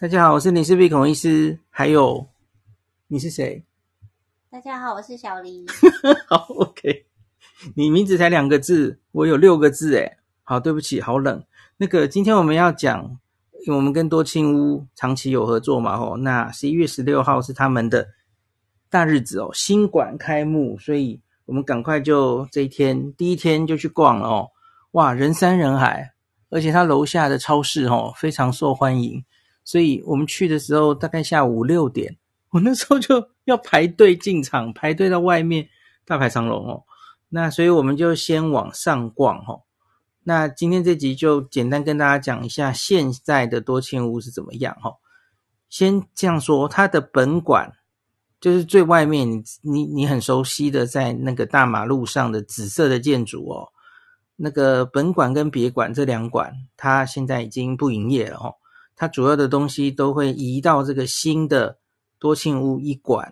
大家好，我是林氏鼻孔医师。还有，你是谁？大家好，我是小黎。好，OK。你名字才两个字，我有六个字，诶。好，对不起，好冷。那个，今天我们要讲，我们跟多清屋长期有合作嘛，吼。那十一月十六号是他们的大日子哦，新馆开幕，所以我们赶快就这一天第一天就去逛了哦。哇，人山人海，而且他楼下的超市哦非常受欢迎。所以我们去的时候大概下午五六点，我那时候就要排队进场，排队到外面大排长龙哦。那所以我们就先往上逛哦。那今天这集就简单跟大家讲一下现在的多庆屋是怎么样哦。先这样说，它的本馆就是最外面，你你你很熟悉的，在那个大马路上的紫色的建筑哦。那个本馆跟别馆这两馆，它现在已经不营业了哦。它主要的东西都会移到这个新的多庆屋一馆，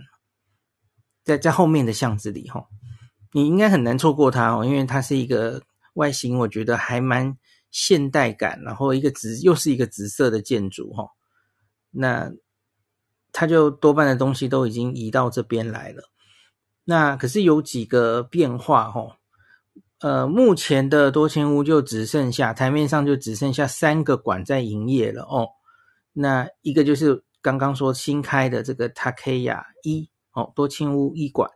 在在后面的巷子里哈，你应该很难错过它哦，因为它是一个外形我觉得还蛮现代感，然后一个紫又是一个紫色的建筑哈，那它就多半的东西都已经移到这边来了，那可是有几个变化哈。呃，目前的多庆屋就只剩下台面上就只剩下三个馆在营业了哦。那一个就是刚刚说新开的这个 Takeya 一哦，多清屋一馆。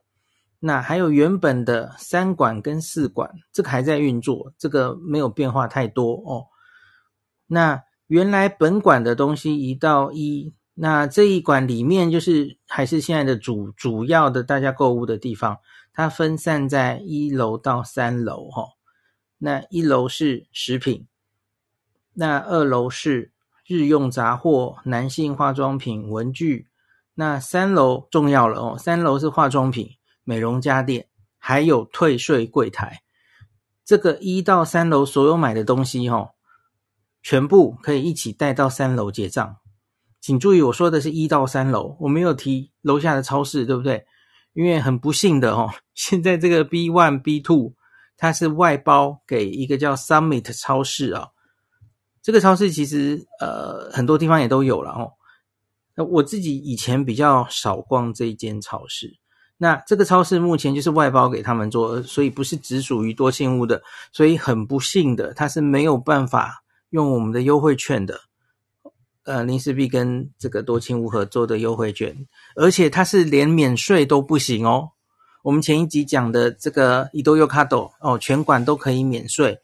那还有原本的三馆跟四馆，这个还在运作，这个没有变化太多哦。那原来本馆的东西移到一，那这一馆里面就是还是现在的主主要的大家购物的地方。它分散在一楼到三楼，哈，那一楼是食品，那二楼是日用杂货、男性化妆品、文具，那三楼重要了哦，三楼是化妆品、美容家电，还有退税柜台。这个一到三楼所有买的东西，哈，全部可以一起带到三楼结账。请注意，我说的是一到三楼，我没有提楼下的超市，对不对？因为很不幸的哦，现在这个 B One B Two 它是外包给一个叫 Summit 超市啊。这个超市其实呃很多地方也都有了哦。那我自己以前比较少逛这一间超市。那这个超市目前就是外包给他们做，所以不是只属于多庆屋的。所以很不幸的，它是没有办法用我们的优惠券的。呃，林氏璧跟这个多庆屋合作的优惠券，而且它是连免税都不行哦。我们前一集讲的这个伊多优卡多哦，全馆都可以免税，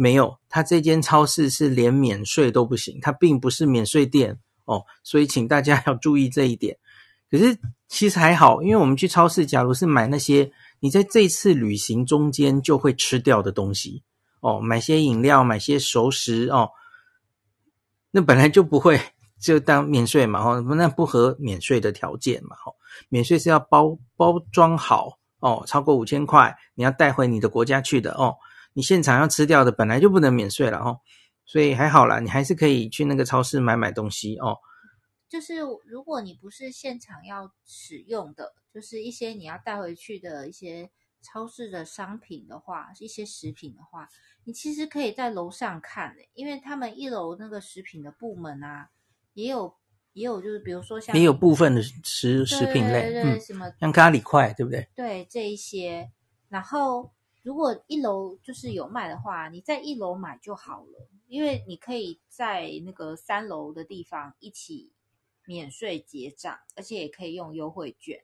没有，它这间超市是连免税都不行，它并不是免税店哦，所以请大家 要注意这一点。可是其实还好，因为我们去超市，假如是买那些你在这次旅行中间就会吃掉的东西哦，买些饮料，买些熟食哦。那本来就不会就当免税嘛，哦，那不合免税的条件嘛，哦，免税是要包包装好哦，超过五千块你要带回你的国家去的哦，你现场要吃掉的本来就不能免税了哦，所以还好啦，你还是可以去那个超市买买东西哦。就是如果你不是现场要使用的，就是一些你要带回去的一些。超市的商品的话，一些食品的话，你其实可以在楼上看诶，因为他们一楼那个食品的部门啊，也有也有，就是比如说像也有部分的食食品类，对对对，什么、咖喱块，对不对？对这一些，然后如果一楼就是有卖的话，你在一楼买就好了，因为你可以在那个三楼的地方一起免税结账，而且也可以用优惠券。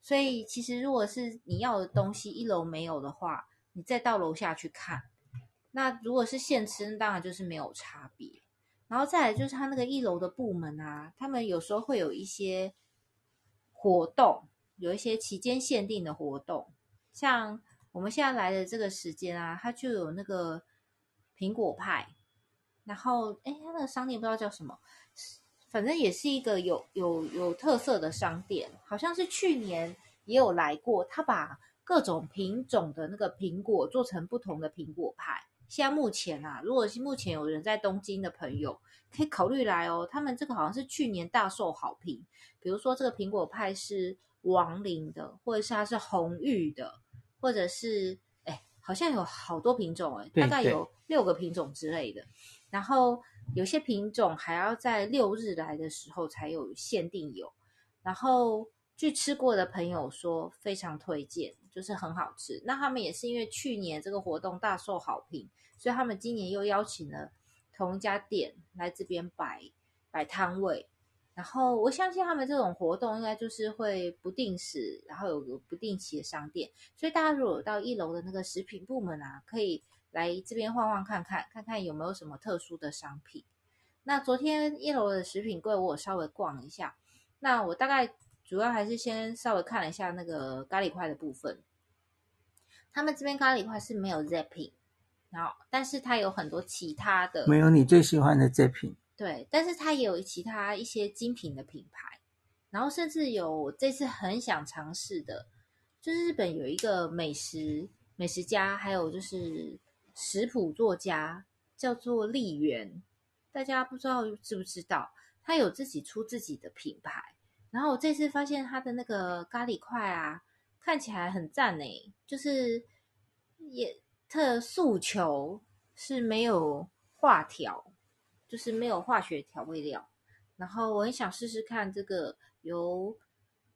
所以，其实如果是你要的东西一楼没有的话，你再到楼下去看。那如果是现吃，当然就是没有差别。然后再来就是他那个一楼的部门啊，他们有时候会有一些活动，有一些期间限定的活动。像我们现在来的这个时间啊，它就有那个苹果派。然后，哎，它那个商店不知道叫什么。反正也是一个有有有特色的商店，好像是去年也有来过。他把各种品种的那个苹果做成不同的苹果派。现在目前啊，如果是目前有人在东京的朋友，可以考虑来哦。他们这个好像是去年大受好评。比如说这个苹果派是王林的，或者是它是红玉的，或者是哎，好像有好多品种哎，大概有六个品种之类的。然后。有些品种还要在六日来的时候才有限定有。然后据吃过的朋友说非常推荐，就是很好吃。那他们也是因为去年这个活动大受好评，所以他们今年又邀请了同一家店来这边摆摆摊位。然后我相信他们这种活动应该就是会不定时，然后有个不定期的商店。所以大家如果到一楼的那个食品部门啊，可以来这边晃晃看看，看看有没有什么特殊的商品。那昨天一楼的食品柜我稍微逛一下，那我大概主要还是先稍微看了一下那个咖喱块的部分。他们这边咖喱块是没有 zeppin，然后但是它有很多其他的，没有你最喜欢的 zeppin。对，但是它也有其他一些精品的品牌，然后甚至有这次很想尝试的，就是日本有一个美食美食家，还有就是食谱作家，叫做丽媛，大家不知道知不知道？他有自己出自己的品牌，然后我这次发现他的那个咖喱块啊，看起来很赞诶，就是也特诉求是没有化条。就是没有化学调味料，然后我很想试试看这个由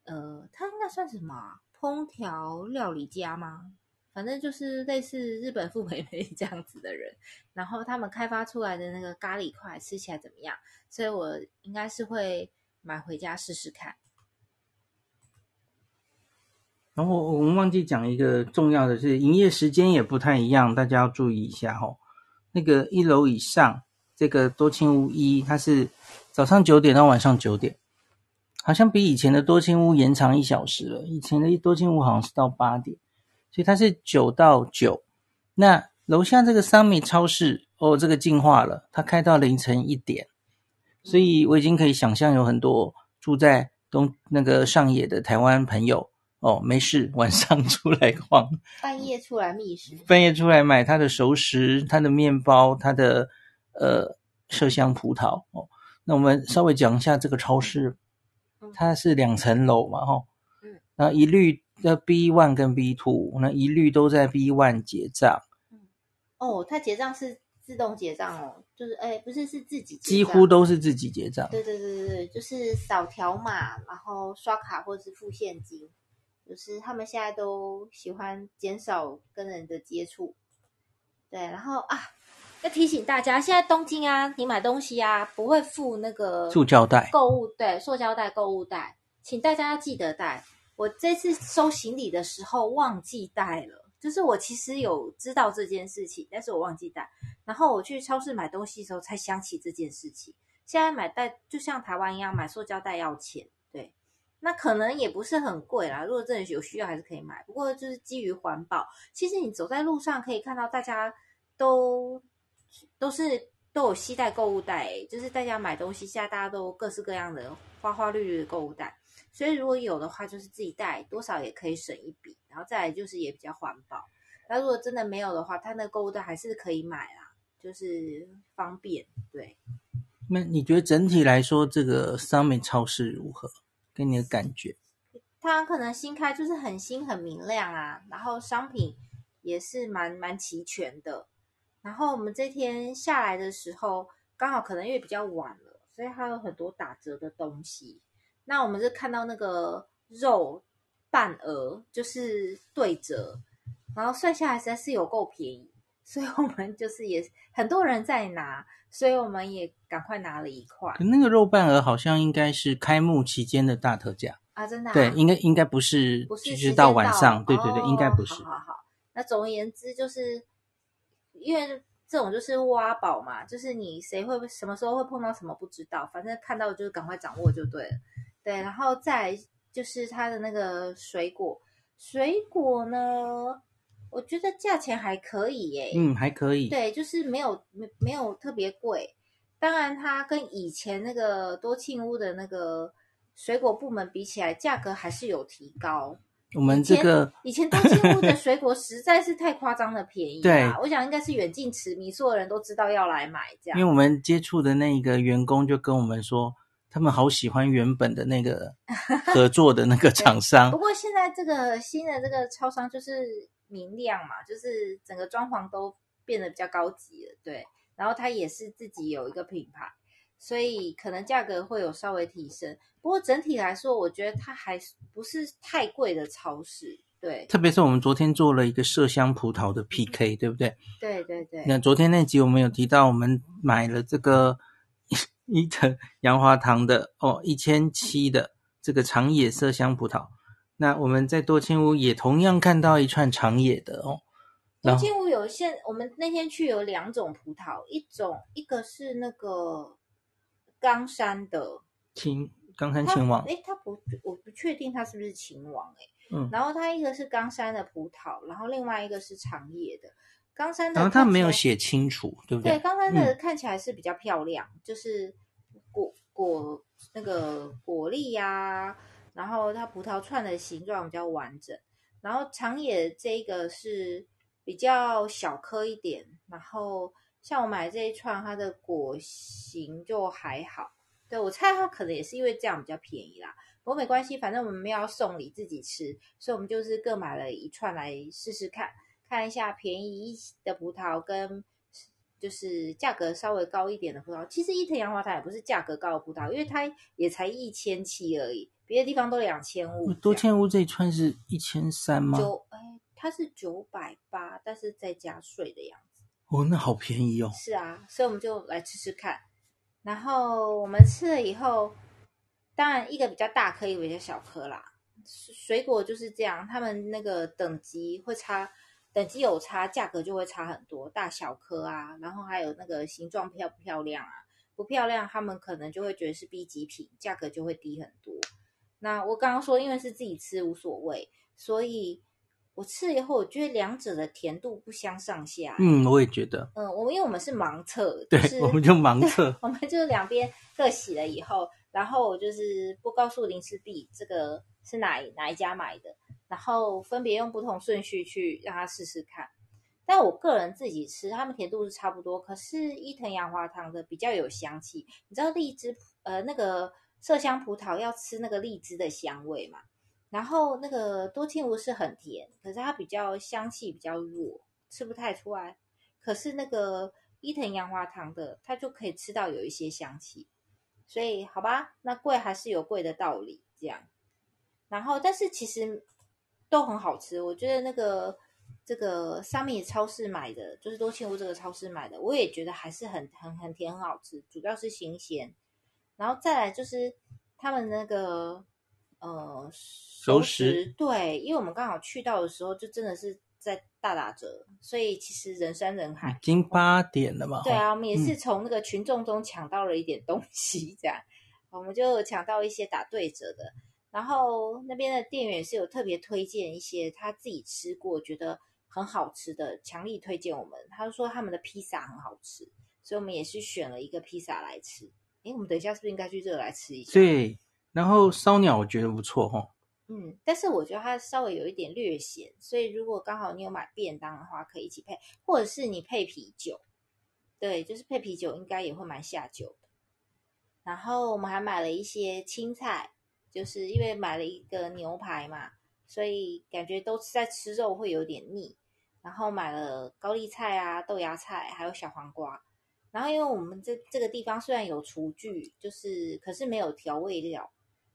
呃，它应该算什么？烹调料理家吗？反正就是类似日本富美美 这样子的人，然后他们开发出来的那个咖喱块吃起来怎么样？所以我应该是会买回家试试看。然后我们忘记讲一个重要的是，营业时间也不太一样，大家要注意一下哦。那个一楼以上。这个多清屋一，它是早上九点到晚上九点，好像比以前的多清屋延长一小时了。以前的多清屋好像是到八点，所以它是九到九。那楼下这个 Summit 超市哦，这个进化了，它开到凌晨一点，所以我已经可以想象有很多住在东那个上野的台湾朋友哦，没事 晚上出来逛，半夜出来觅食，半夜出来买他的熟食、他的面包、他的。呃，麝香葡萄哦，那我们稍微讲一下这个超市，它是两层楼嘛，哈，嗯，然后一律的 B one 跟 B two，那一律都在 B one 结账，嗯，哦，它结账是自动结账哦，就是哎，不是是自己结账，几乎都是自己结账，对对对对对，就是扫条码，然后刷卡或者是付现金，就是他们现在都喜欢减少跟人的接触，对，然后啊。要提醒大家，现在东京啊，你买东西啊，不会附那个塑胶袋购物，对，塑胶袋购物袋，请大家要记得带。我这次收行李的时候忘记带了，就是我其实有知道这件事情，但是我忘记带。然后我去超市买东西的时候才想起这件事情。现在买袋就像台湾一样，买塑胶袋要钱，对，那可能也不是很贵啦。如果真的有需要，还是可以买。不过就是基于环保，其实你走在路上可以看到大家都。都是都有携带购物袋，就是大家买东西，现在大家都各式各样的花花绿绿的购物袋，所以如果有的话，就是自己带，多少也可以省一笔。然后再来就是也比较环保。那如果真的没有的话，他那个购物袋还是可以买啦，就是方便。对。那你觉得整体来说，这个 Summit 超市如何？给你的感觉？它可能新开，就是很新很明亮啊，然后商品也是蛮蛮齐全的。然后我们这天下来的时候，刚好可能因为比较晚了，所以它有很多打折的东西。那我们就看到那个肉半额，就是对折，然后算下来实在是有够便宜，所以我们就是也很多人在拿，所以我们也赶快拿了一块。那个肉半额好像应该是开幕期间的大特价啊，真的啊？对，应该应该不是，不是直到晚上，对对对，哦，应该不是。好好好，那总而言之就是。因为这种就是挖宝嘛，就是你谁会什么时候会碰到什么不知道，反正看到就是赶快掌握就对了。对，然后再就是它的那个水果，水果呢，我觉得价钱还可以耶。嗯，还可以。对，就是没有没没有特别贵。当然，它跟以前那个多庆屋的那个水果部门比起来，价格还是有提高。我们这个以前，以前多庆屋的 水果实在是太夸张的便宜，对，我想应该是远近驰名，所有人都知道要来买这样。因为我们接触的那个员工就跟我们说，他们好喜欢原本的那个 合作的那个厂商。不过现在这个新的这个超商就是明亮嘛，就是整个装潢都变得比较高级了，对。然后它也是自己有一个品牌，所以可能价格会有稍微提升。不过整体来说，我觉得它还不是太贵的超市。对，特别是我们昨天做了一个麝香葡萄的 PK，对不对？对对对。那昨天那集我们有提到，我们买了这个伊藤 洋华堂的哦，一千七的这个长野麝香葡萄。那我们在多沁屋也同样看到一串长野的哦。多沁屋有现，我们那天去有两种葡萄，一种一个是那个冈山的秦冈山秦王，诶，它不，我不确定它是不是秦王诶嗯，然后它一个是冈山的葡萄，然后另外一个是长野的冈山的。然后它没有写清楚，对不对？对，冈山的看起来是比较漂亮，嗯、就是果果那个果粒呀、啊，然后它葡萄串的形状比较完整。然后长野这个是比较小颗一点，然后像我买这一串，它的果形就还好。对，我猜它可能也是因为这样比较便宜啦。不过没关系，反正我们没有要送礼自己吃，所以我们就是各买了一串来试试看，看一下便宜的葡萄跟就是价格稍微高一点的葡萄。其实伊藤洋华它也不是价格高的葡萄，因为它也才一千七而已，别的地方都两千五。多千屋这一串是一千三吗？九，哎，它是九百八，但是再加税的样子。哦，那好便宜哦。是啊，所以我们就来吃吃看。然后我们吃了以后。当然，一个比较大颗，一个比较小颗啦。水果就是这样，他们那个等级会差，等级有差，价格就会差很多，大小颗啊，然后还有那个形状漂不漂亮啊？不漂亮，他们可能就会觉得是 B 级品，价格就会低很多。那我刚刚说，因为是自己吃无所谓，所以我吃了以后，我觉得两者的甜度不相上下。嗯，我也觉得。嗯，我们因为我们是盲测，对，就是、我们就盲测，我们就两边各洗了以后。然后我就是不告诉林氏璧这个是哪哪一家买的，然后分别用不同顺序去让他试试看。但我个人自己吃，他们甜度是差不多，可是伊藤洋华堂的比较有香气。你知道荔枝呃那个麝香葡萄要吃那个荔枝的香味嘛？然后那个多沁屋是很甜，可是它比较香气比较弱，吃不太出来。可是那个伊藤洋华堂的，它就可以吃到有一些香气。所以好吧，那贵还是有贵的道理，这样。然后，但是其实都很好吃。我觉得那个这个三米超市买的，就是多沁屋这个超市买的，我也觉得还是很很很甜，很好吃。主要是新鲜，然后再来就是他们那个呃熟食，对，因为我们刚好去到的时候，就真的是。在大打折，所以其实人山人海，已经八点了嘛。对啊，我们也是从那个群众中抢到了一点东西，这样、嗯、我们就抢到一些打对折的。然后那边的店员是有特别推荐一些他自己吃过觉得很好吃的，强力推荐我们。他就说他们的披萨很好吃，所以我们也是选了一个披萨来吃。诶，我们等一下是不是应该去这来吃一下？对，然后烧鸟我觉得不错哈。嗯，但是我觉得它稍微有一点略咸，所以如果刚好你有买便当的话，可以一起配，或者是你配啤酒，对，就是配啤酒应该也会蛮下酒的。然后我们还买了一些青菜，就是因为买了一个牛排嘛，所以感觉都在吃肉会有点腻。然后买了高丽菜啊、豆芽菜，还有小黄瓜。然后因为我们这这个地方虽然有厨具，就是可是没有调味料，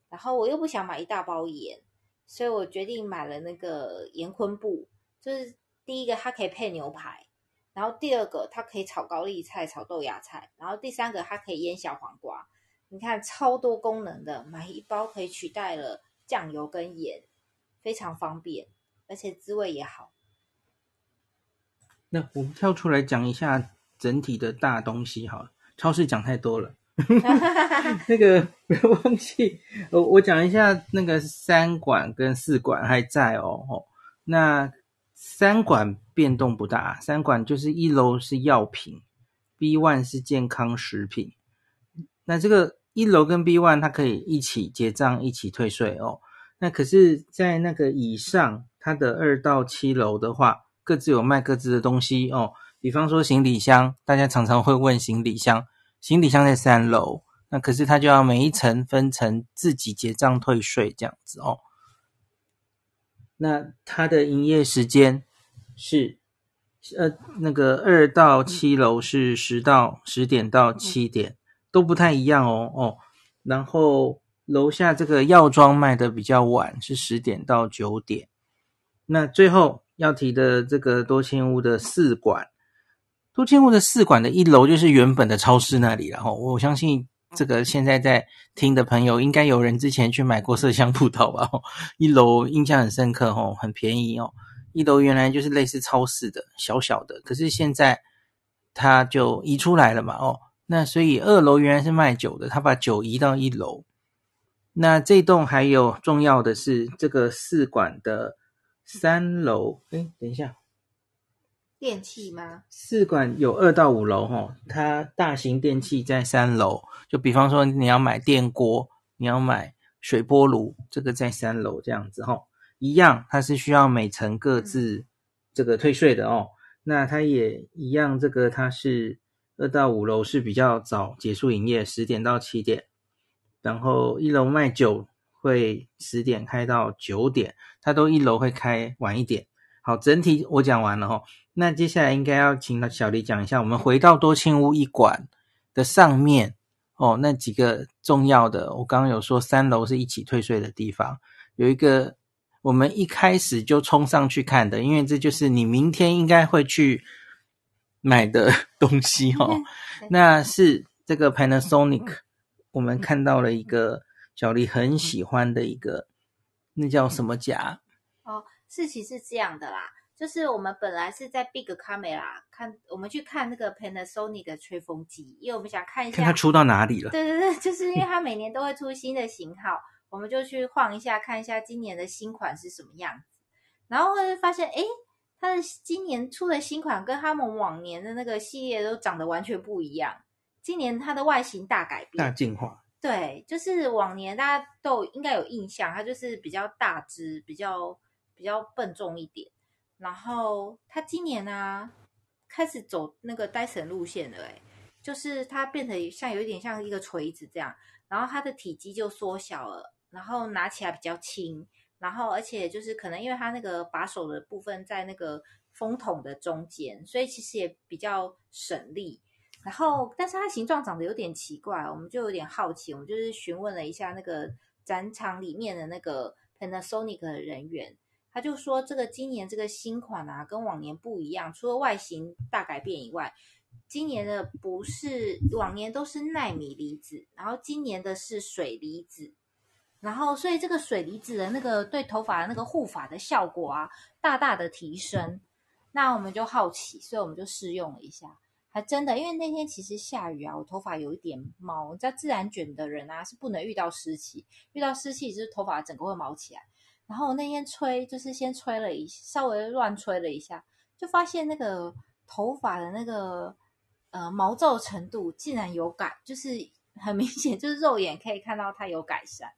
然后我又不想买一大包盐。所以我决定买了那个盐昆布，就是第一个它可以配牛排，然后第二个它可以炒高丽菜、炒豆芽菜，然后第三个它可以腌小黄瓜。你看超多功能的，买一包可以取代了酱油跟盐，非常方便，而且滋味也好。那我们跳出来讲一下整体的大东西好了，超市讲太多了。哈哈哈那个 不要忘记，我我讲一下那个三馆跟四馆还在哦。那三馆变动不大，三馆就是一楼是药品，B one 是健康食品。那这个一楼跟 B one 它可以一起结账，一起退税哦。那可是，在那个以上，它的二到七楼的话，各自有卖各自的东西哦。比方说行李箱，大家常常会问行李箱。行李箱在三楼，那可是他就要每一层分成自己结账退税这样子哦。那它的营业时间是呃，那个二到七楼是十到十点到七点，都不太一样哦哦。然后楼下这个药妆卖的比较晚，是十点到九点。那最后要提的这个多庆屋的四馆，多庆屋的四馆的一楼就是原本的超市那里，然后我相信这个现在在听的朋友，应该有人之前去买过麝香葡萄吧？一楼印象很深刻哦，很便宜哦。一楼原来就是类似超市的小小的，可是现在它就移出来了嘛，哦，那所以二楼原来是卖酒的，他把酒移到一楼。那这栋还有重要的是这个四馆的三楼，哎，等一下，电器吗？试管有二到五楼，哈，它大型电器在三楼，就比方说你要买电锅，你要买水波炉，这个在三楼这样子，哈。一样，它是需要每层各自这个退税的哦。那它也一样，这个它是二到五楼是比较早结束营业，十点到七点。然后一楼卖酒会十点开到九点，它都一楼会开晚一点。好，整体我讲完了哦。那接下来应该要请小黎讲一下，我们回到多庆屋一馆的上面哦，那几个重要的，我刚刚有说三楼是一起退税的地方，有一个。我们一开始就冲上去看的，因为这就是你明天应该会去买的 东西哈、哦。那是这个 Panasonic，我们看到了一个小黎很喜欢的一个，那叫什么夹？哦，事情是这样的啦，就是我们本来是在 Big Camera 看，我们去看那个 Panasonic 的吹风机，因为我们想看一下看它出到哪里了。对对对，就是因为它 每年都会出新的型号。我们就去晃一下，看一下今年的新款是什么样子，然后会发现，哎，它的今年出的新款跟他们往年的那个系列都长得完全不一样。今年它的外形大改变，大进化。对，就是往年大家都应该有印象，它就是比较大只，比较比较笨重一点。然后它今年呢、开始走那个戴森路线了，诶，就是它变成像有一点像一个锤子这样，然后它的体积就缩小了。然后拿起来比较轻，然后而且就是可能因为它那个把手的部分在那个风筒的中间，所以其实也比较省力。然后，但是它形状长得有点奇怪，我们就有点好奇，我们就是询问了一下那个展场里面的那个 Panasonic 的人员，他就说这个今年这个新款啊跟往年不一样，除了外形大改变以外，今年的不是往年都是奈米离子，然后今年的是水离子。然后，所以这个水离子的那个对头发的那个护发的效果啊，大大的提升。那我们就好奇，所以我们就试用了一下，还真的，因为那天其实下雨啊，我头发有一点毛。在自然卷的人啊，是不能遇到湿气，遇到湿气就是头发整个会毛起来。然后我那天吹，就是先吹了一稍微乱吹了一下，就发现那个头发的那个呃毛躁程度竟然有改，就是很明显，就是肉眼可以看到它有改善。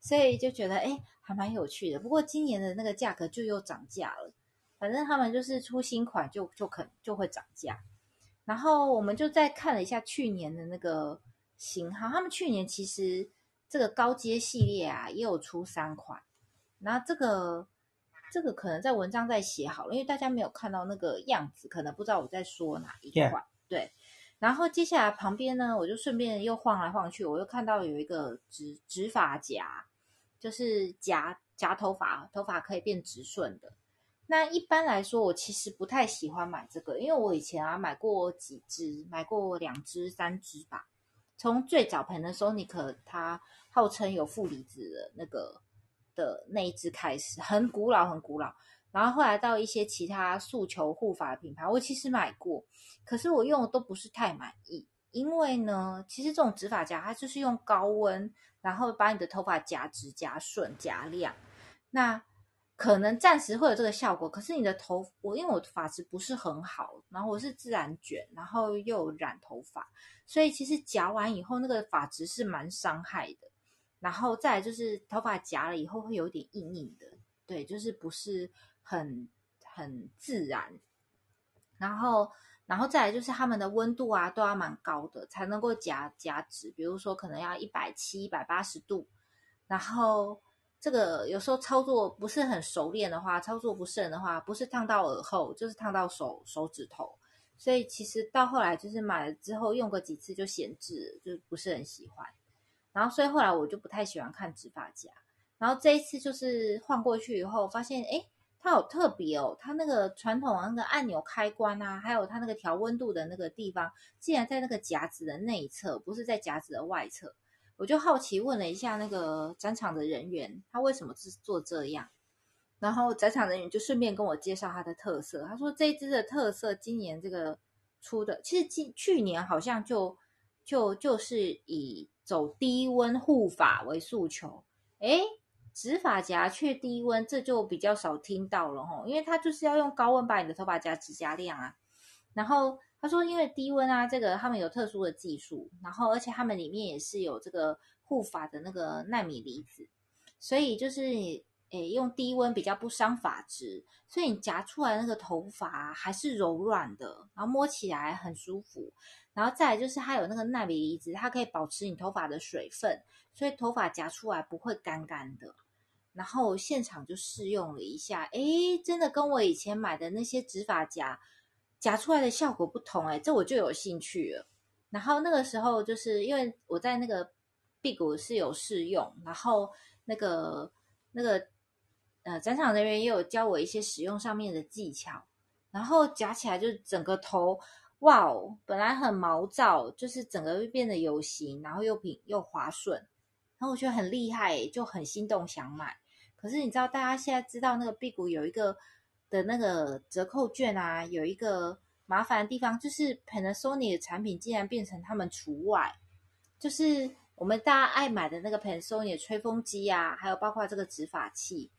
所以就觉得哎，还蛮有趣的。不过今年的那个价格就又涨价了。反正他们就是出新款就就肯就会涨价。然后我们就再看了一下去年的那个型号，他们去年其实这个高阶系列啊也有出三款。那这个这个可能在文章在写好了，因为大家没有看到那个样子，可能不知道我在说哪一款。Yeah. 对。然后接下来旁边呢，我就顺便又晃来晃去，我又看到有一个直直发夹，就是夹夹头发，头发可以变直顺的。那一般来说，我其实不太喜欢买这个，因为我以前啊买过几支，买过两支、三支吧。从最早盆的 Sonic，它号称有负离子的那个的那一支开始，很古老，很古老。然后后来到一些其他诉求护发的品牌，我其实买过，可是我用的都不是太满意，因为呢，其实这种直发夹它就是用高温，然后把你的头发夹直、夹顺、夹亮，那可能暂时会有这个效果，可是你的头，我因为我的发质不是很好，然后我是自然卷，然后又染头发，所以其实夹完以后那个发质是蛮伤害的，然后再来就是头发夹了以后会有点硬硬的，对，就是不是。很很自然，然后，然后再来就是他们的温度啊，都要蛮高的，才能够夹夹直。比如说，可能要一百七、一百八十度，然后这个有时候操作不是很熟练的话，操作不慎的话，不是烫到耳后，就是烫到手手指头。所以其实到后来就是买了之后用个几次就闲置，就不是很喜欢。然后所以后来我就不太喜欢看直发夹。然后这一次就是换过去以后，发现诶它好特别哦，它那个传统那个按钮开关啊，还有它那个调温度的那个地方，竟然在那个夹子的内侧，不是在夹子的外侧。我就好奇问了一下那个展场的人员，他为什么是做这样？然后展场人员就顺便跟我介绍它的特色。他说这一支的特色，今年这个出的，其实今去年好像就就就是以走低温护发为诉求。诶，直发夹却低温，这就比较少听到了吼，因为它就是要用高温把你的头发夹指甲亮啊，然后。他说：“因为低温啊，这个他们有特殊的技术，然后而且他们里面也是有这个护发的那个纳米离子，所以就是诶用低温比较不伤发质，所以你夹出来那个头发还是柔软的，然后摸起来很舒服。然后再来就是它有那个纳米离子，它可以保持你头发的水分，所以头发夹出来不会干干的。然后现场就试用了一下，诶，真的跟我以前买的那些直发夹。”夹出来的效果不同哎，这我就有兴趣了。然后那个时候就是因为我在那个 BIG 是有试用，然后那个那个呃展场人员也有教我一些使用上面的技巧。然后夹起来就整个头哇哦，本来很毛躁，就是整个会变得有型，然后又平又滑顺。然后我觉得很厉害，就很心动想买。可是你知道大家现在知道那个 BIG 有一个。的那个折扣券啊，有一个麻烦的地方，就是 Panasonic 的产品竟然变成他们除外，就是我们大家爱买的那个 Panasonic 的吹风机啊，还有包括这个直发器，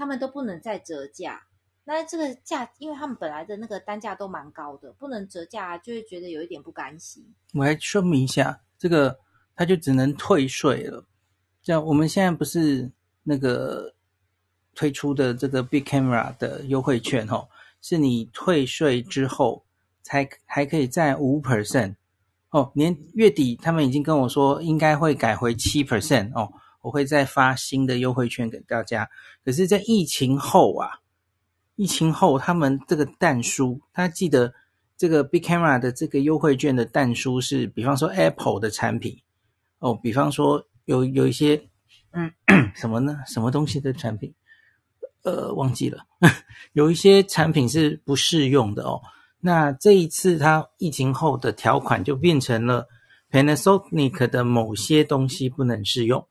他们都不能再折价。那这个价，因为他们本来的那个单价都蛮高的，不能折价，就会觉得有一点不甘心。我来说明一下，这个它就只能退税了。像我们现在不是那个。推出的这个 Big Camera 的优惠券，哦，是你退税之后才还可以再五 percent 哦。年月底他们已经跟我说，应该会改回七 percent 哦。我会再发新的优惠券给大家。可是，在疫情后啊，疫情后他们这个蛋书，他记得这个 Big Camera 的这个优惠券的蛋书是，比方说 Apple 的产品哦，比方说有有一些嗯 什么呢？什么东西的产品？呃，忘记了，有一些产品是不适用的哦。那这一次它疫情后的条款就变成了 Panasonic 的某些东西不能适用。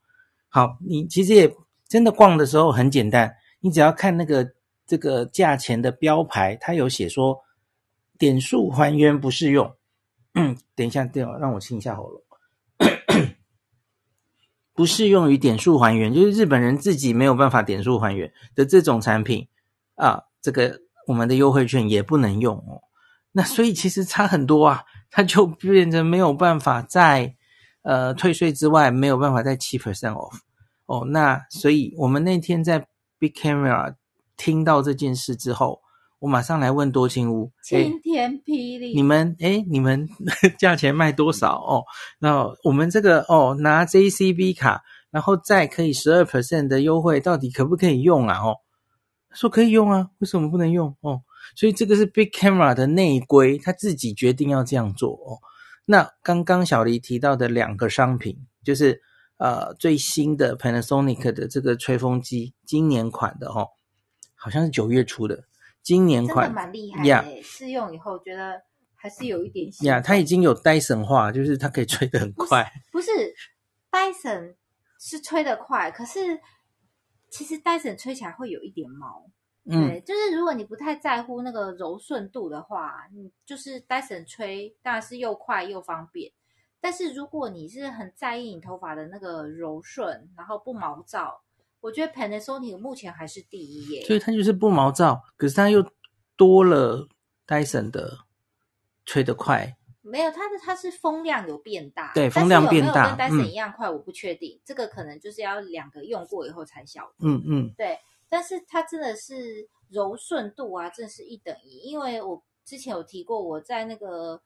好，你其实也真的逛的时候很简单，你只要看那个这个价钱的标牌，它有写说点数还原不适用。等一下，等我让我清一下喉咙。不适用于点数还原，就是日本人自己没有办法点数还原的这种产品啊，这个我们的优惠券也不能用哦。那所以其实差很多啊，它就变成没有办法在呃退税之外，没有办法再七 percent off 哦。那所以我们那天在 Big Camera 听到这件事之后。我马上来问多清屋，晴天霹雳！你们诶你们价钱卖多少哦？那我们这个哦，拿 JCB 卡，然后再可以十二 percent 的优惠，到底可不可以用啊？哦，说可以用啊，为什么不能用哦？所以这个是 Big Camera 的内规，他自己决定要这样做哦。那刚刚小黎提到的两个商品，就是呃最新的 Panasonic 的这个吹风机，今年款的哦，好像是九月初的。今年款蛮厉害的，试用以后觉得还是有一点呀。它已经有 Dyson 化，就是它可以吹得很快。不是，不是 Dyson 是吹得快，可是其实 Dyson 吹起来会有一点毛。嗯，对，就是如果你不太在乎那个柔顺度的话，你就是 Dyson 吹当然是又快又方便。但是如果你是很在意你头发的那个柔顺，然后不毛躁。我觉得 Panasonic 目前还是第一耶，所以它就是不毛躁，可是它又多了 Dyson 的吹得快。没有，它的它是风量有变大，对，风量变大，跟 Dyson 一样快，我不确定，嗯，这个可能就是要两个用过以后才晓得。嗯嗯，对，但是它真的是柔顺度啊，真的是一等一，因为我之前有提过，我在那个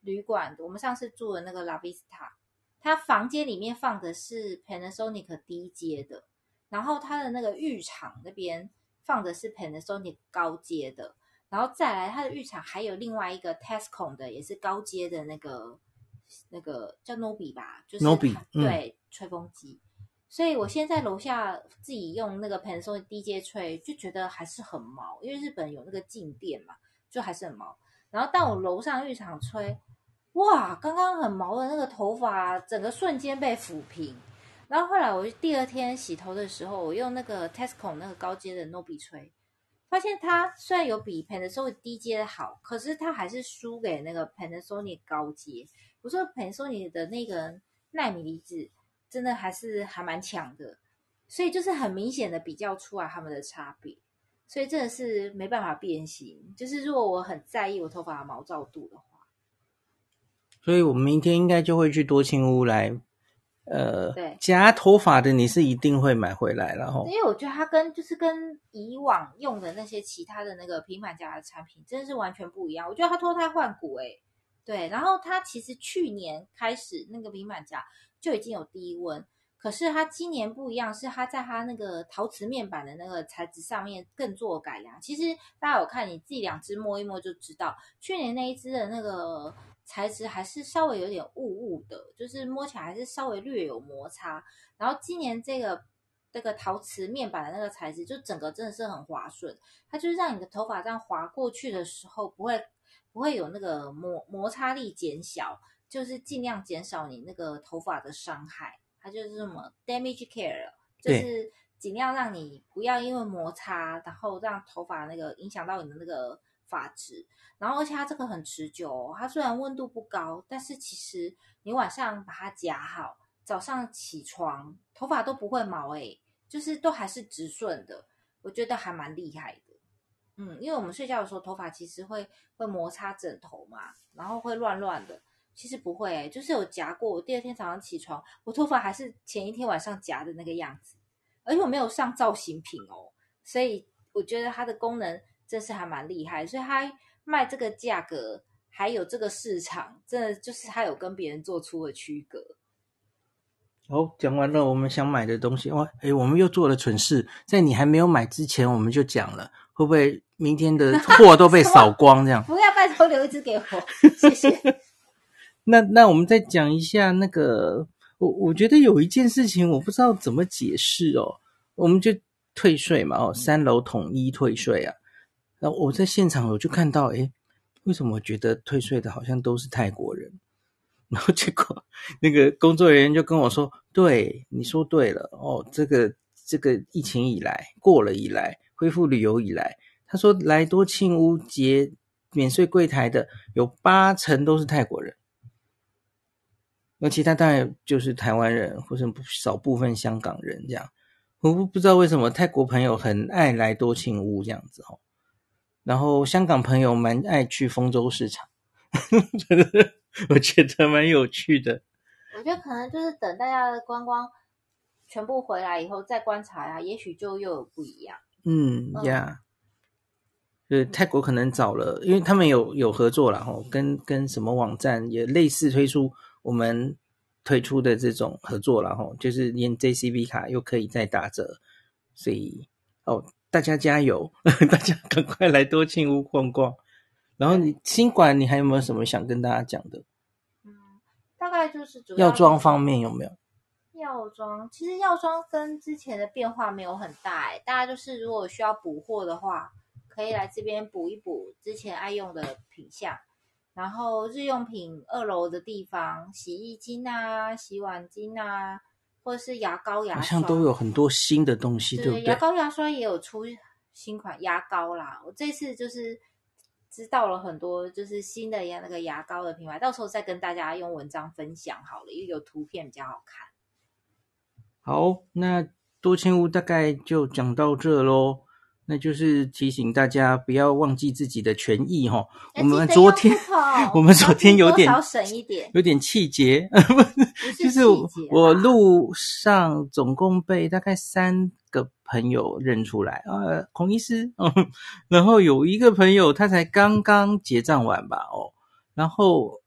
旅馆，我们上次住的那个 La Vista，它房间里面放的是 Panasonic 低阶的。然后它的那个浴场那边放的是 Panasonic 高阶的，然后再来它的浴场还有另外一个 Tescom 的，也是高阶的那个那个叫 Nobi 吧，就是 Nobi 对、嗯、吹风机。所以我现在楼下自己用那个 Panasonic 低阶吹，就觉得还是很毛，因为日本有那个静电嘛，就还是很毛。然后到我楼上浴场吹，哇，刚刚很毛的那个头发，整个瞬间被抚平。然后后来我第二天洗头的时候，我用那个 Tesco 那个高阶的 Nobi 吹，发现它虽然有比 Panasonic 低阶的好，可是它还是输给那个 Panasonic 高阶。我说 Panasonic 的那个奈米离子。真的还是还蛮强的，所以就是很明显的比较出来他们的差别，所以真的是没办法变形。就是如果我很在意我头发的毛躁度的话，所以我们明天应该就会去多清屋来，呃，对，夹头发的你是一定会买回来，然后因为我觉得它跟就是跟以往用的那些其他的那个平板夹的产品真的是完全不一样。我觉得它脱胎换骨，哎，对，然后它其实去年开始那个平板夹。就已经有低温，可是它今年不一样，是它在它那个陶瓷面板的那个材质上面更做改良。其实大家有看，你自己两只摸一摸就知道，去年那一只的那个材质还是稍微有点雾雾的，就是摸起来还是稍微略有摩擦。然后今年这个这个陶瓷面板的那个材质，就整个真的是很滑顺，它就是让你的头发这样滑过去的时候，不会不会有那个摩摩擦力减小。就是尽量减少你那个头发的伤害，它就是什么 damage care，就是尽量让你不要因为摩擦，然后让头发那个影响到你的那个发质。然后而且它这个很持久哦，它虽然温度不高，但是其实你晚上把它夹好，早上起床头发都不会毛诶，就是都还是直顺的，我觉得还蛮厉害的。嗯，因为我们睡觉的时候头发其实会会摩擦枕头嘛，然后会乱乱的。其实不会、欸，就是有夹过。我第二天早上起床，我头发还是前一天晚上夹的那个样子，而且我没有上造型品哦，所以我觉得它的功能真是还蛮厉害。所以它卖这个价格，还有这个市场，真的就是它有跟别人做出了区隔。好，讲完了我们想买的东西，哇，哎，我们又做了蠢事，在你还没有买之前我们就讲了，会不会明天的 货都被扫光？这样不要拜托留一支给我，谢谢。那那我们再讲一下那个，我我觉得有一件事情我不知道怎么解释哦，我们就退税嘛哦，三楼统一退税啊。然后我在现场我就看到，诶，为什么我觉得退税的好像都是泰国人？然后结果 那个工作人员就跟我说：“对，你说对了哦，这个这个疫情以来过了以来，恢复旅游以来，他说来多庆屋结免税柜台的有八成都是泰国人。”那其他当然就是台湾人或者少部分香港人这样，我不不知道为什么泰国朋友很爱来多庆屋这样子哦，然后香港朋友蛮爱去丰州市场，我觉得蛮有趣的。我觉得可能就是等大家的观光全部回来以后再观察呀，也许就又有不一样。嗯呀，呃、yeah，泰国可能早了，因为他们有有合作了哈，跟跟什么网站也类似推出。我们推出的这种合作了哈，就是连 JCB 卡又可以再打折，所以哦，大家加油，大家赶快来多庆屋逛逛。然后你新馆，你还有没有什么想跟大家讲的？嗯，大概就是主要药妆方面有没有？药妆其实药妆跟之前的变化没有很大哎，大家就是如果需要补货的话，可以来这边补一补之前爱用的品项。然后日用品二楼的地方，洗衣精啊、洗碗精啊，或者是牙膏、牙刷，好像都有很多新的东西，对，对不对？牙膏、牙刷也有出新款牙膏啦。我这次就是知道了很多，就是新的牙那个牙膏的品牌，到时候再跟大家用文章分享好了，因为有图片比较好看。好，那多清屋大概就讲到这喽。那就是提醒大家不要忘记自己的权益哈。我们昨天，我们昨天有点省一点，有点气节，就是我路上总共被大概三个朋友认出来，呃，孔医师，嗯 然后有一个朋友他才刚刚结账完吧，哦，然后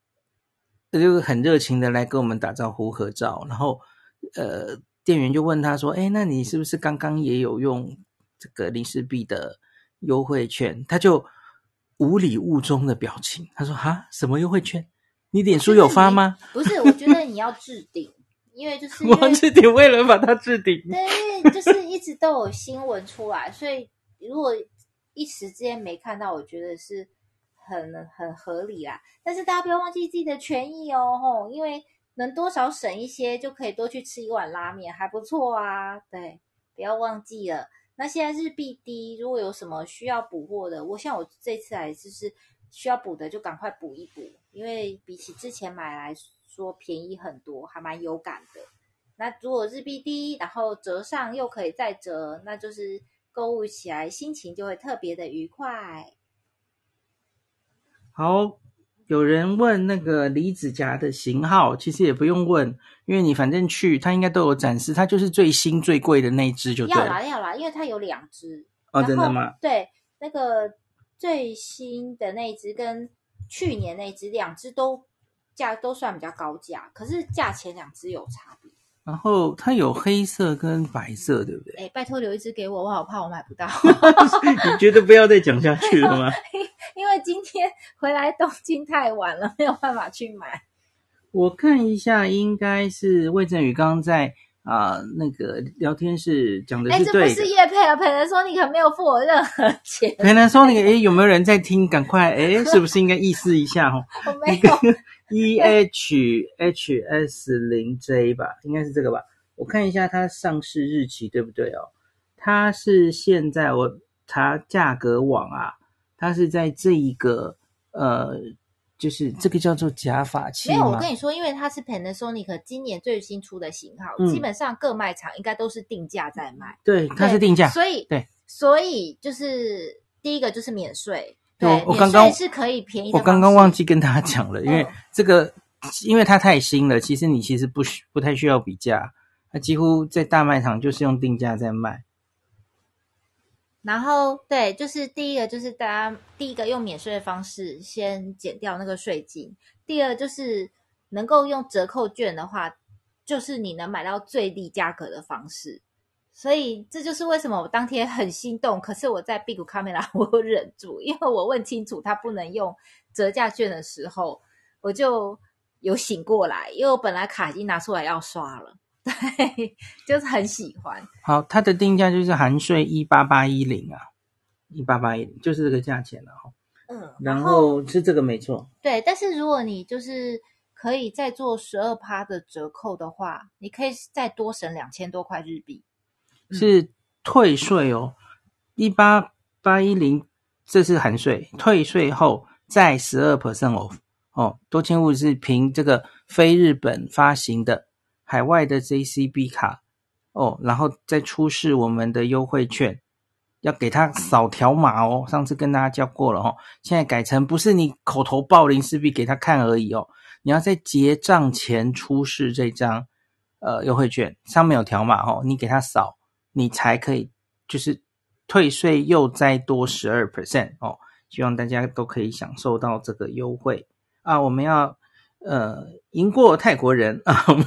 他就很热情的来跟我们打招呼合照，然后呃。店员就问他说：“哎，那你是不是刚刚也有用这个林氏璧的优惠券？”他就无礼物中的表情，他说：“哈，什么优惠券？你脸书有发吗？”不是，我觉得你要置顶，因为就是 我置顶，为了把它置顶。对，因为就是一直都有新闻出来，所以如果一时之间没看到，我觉得是很很合理啦。但是大家不要忘记自己的权益哦，吼，因为。能多少省一些，就可以多去吃一碗拉面，还不错啊。对，不要忘记了。那现在日币低，如果有什么需要补货的，我像我这次来就是需要补的，就赶快补一补，因为比起之前买来说便宜很多，还蛮有感的。那如果日币低，然后折上又可以再折，那就是购物起来心情就会特别的愉快。好。有人问那个离子夹的型号，其实也不用问，因为你反正去，它应该都有展示，它就是最新最贵的那一只就对了。要啦要啦，因为它有两只。哦，真的吗？对，那个最新的那一只跟去年那一只，两只都价都算比较高价，可是价钱两只有差别。然后它有黑色跟白色，对不对？哎，拜托留一只给我，我好怕我买不到。你觉得不要再讲下去了吗？因为今天回来东京太晚了，没有办法去买。我看一下，应该是魏振宇刚刚在啊、呃、那个聊天室讲的是对的。哎，这不是叶佩啊，Panasonic 没有付我任何钱。Panasonic，哎，有没有人在听？赶快，哎，是不是应该意思一下哦？我没有。E H H S 零 J 吧，应该是这个吧？我看一下它上市日期对不对哦？它是现在我查价格网啊。它是在这一个呃，就是这个叫做假发器。没有，我跟你说，因为它是 Panasonic 今年最新出的型号，嗯、基本上各卖场应该都是定价在卖。对，它是定价，所以对，所以就是第一个就是免税，对，我刚刚是可以便宜的。我刚刚忘记跟大家讲了，因为这个、嗯、因为它太新了，其实你其实不需不太需要比价，它几乎在大卖场就是用定价在卖。然后，对，就是第一个，就是大家第一个用免税的方式先减掉那个税金。第二，就是能够用折扣券的话，就是你能买到最低价格的方式。所以这就是为什么我当天很心动，可是我在 Big Camera 我忍住，因为我问清楚他不能用折价券的时候，我就有醒过来，因为我本来卡已经拿出来要刷了。对，就是很喜欢。好，它的定价就是含税一八八一零啊，一八八一零就是这个价钱了哈。嗯，然后是这个没错。对，但是如果你就是可以再做十二趴的折扣的话，你可以再多省两千多块日币。是退税哦，一八八一零这是含税，退税后再十二 percent off 哦。多千物是凭这个非日本发行的。海外的 JCB 卡哦，然后再出示我们的优惠券，要给他扫条码哦。上次跟大家教过了哦，现在改成不是你口头报林氏璧给他看而已哦，你要在结账前出示这张呃优惠券，上面有条码哦，你给他扫，你才可以就是退税又再多十二 percent 哦。希望大家都可以享受到这个优惠啊！我们要呃赢过泰国人啊！我们。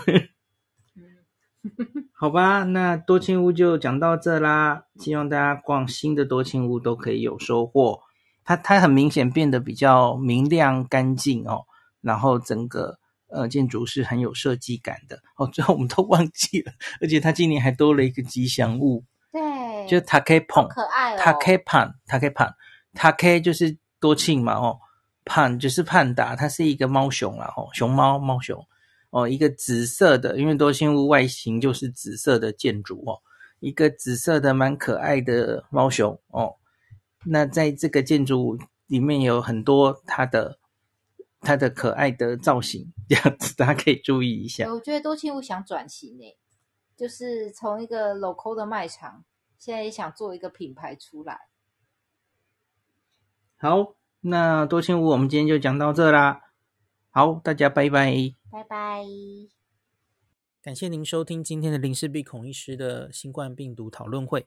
好吧，那多庆屋就讲到这啦。希望大家逛新的多庆屋都可以有收获。它它很明显变得比较明亮干净哦，然后整个呃建筑是很有设计感的哦。最后我们都忘记了，而且它今年还多了一个吉祥物，对，就 Takepon，可爱哦。Takepon，Takepon，Take 就是多庆嘛哦，Pan 就是盼达，它是一个猫熊啦哦，熊猫猫熊。哦，一个紫色的，因为多庆屋外形就是紫色的建筑哦，一个紫色的蛮可爱的猫熊哦。那在这个建筑物里面有很多它的它的可爱的造型，这样子大家可以注意一下。我觉得多庆屋想转型诶，就是从一个 local 的卖场，现在也想做一个品牌出来。好，那多庆屋我们今天就讲到这啦。好，大家拜拜。拜拜！感谢您收听今天的林氏璧孔医师的新冠病毒讨论会。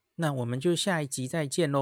那我们就下一集再见喽。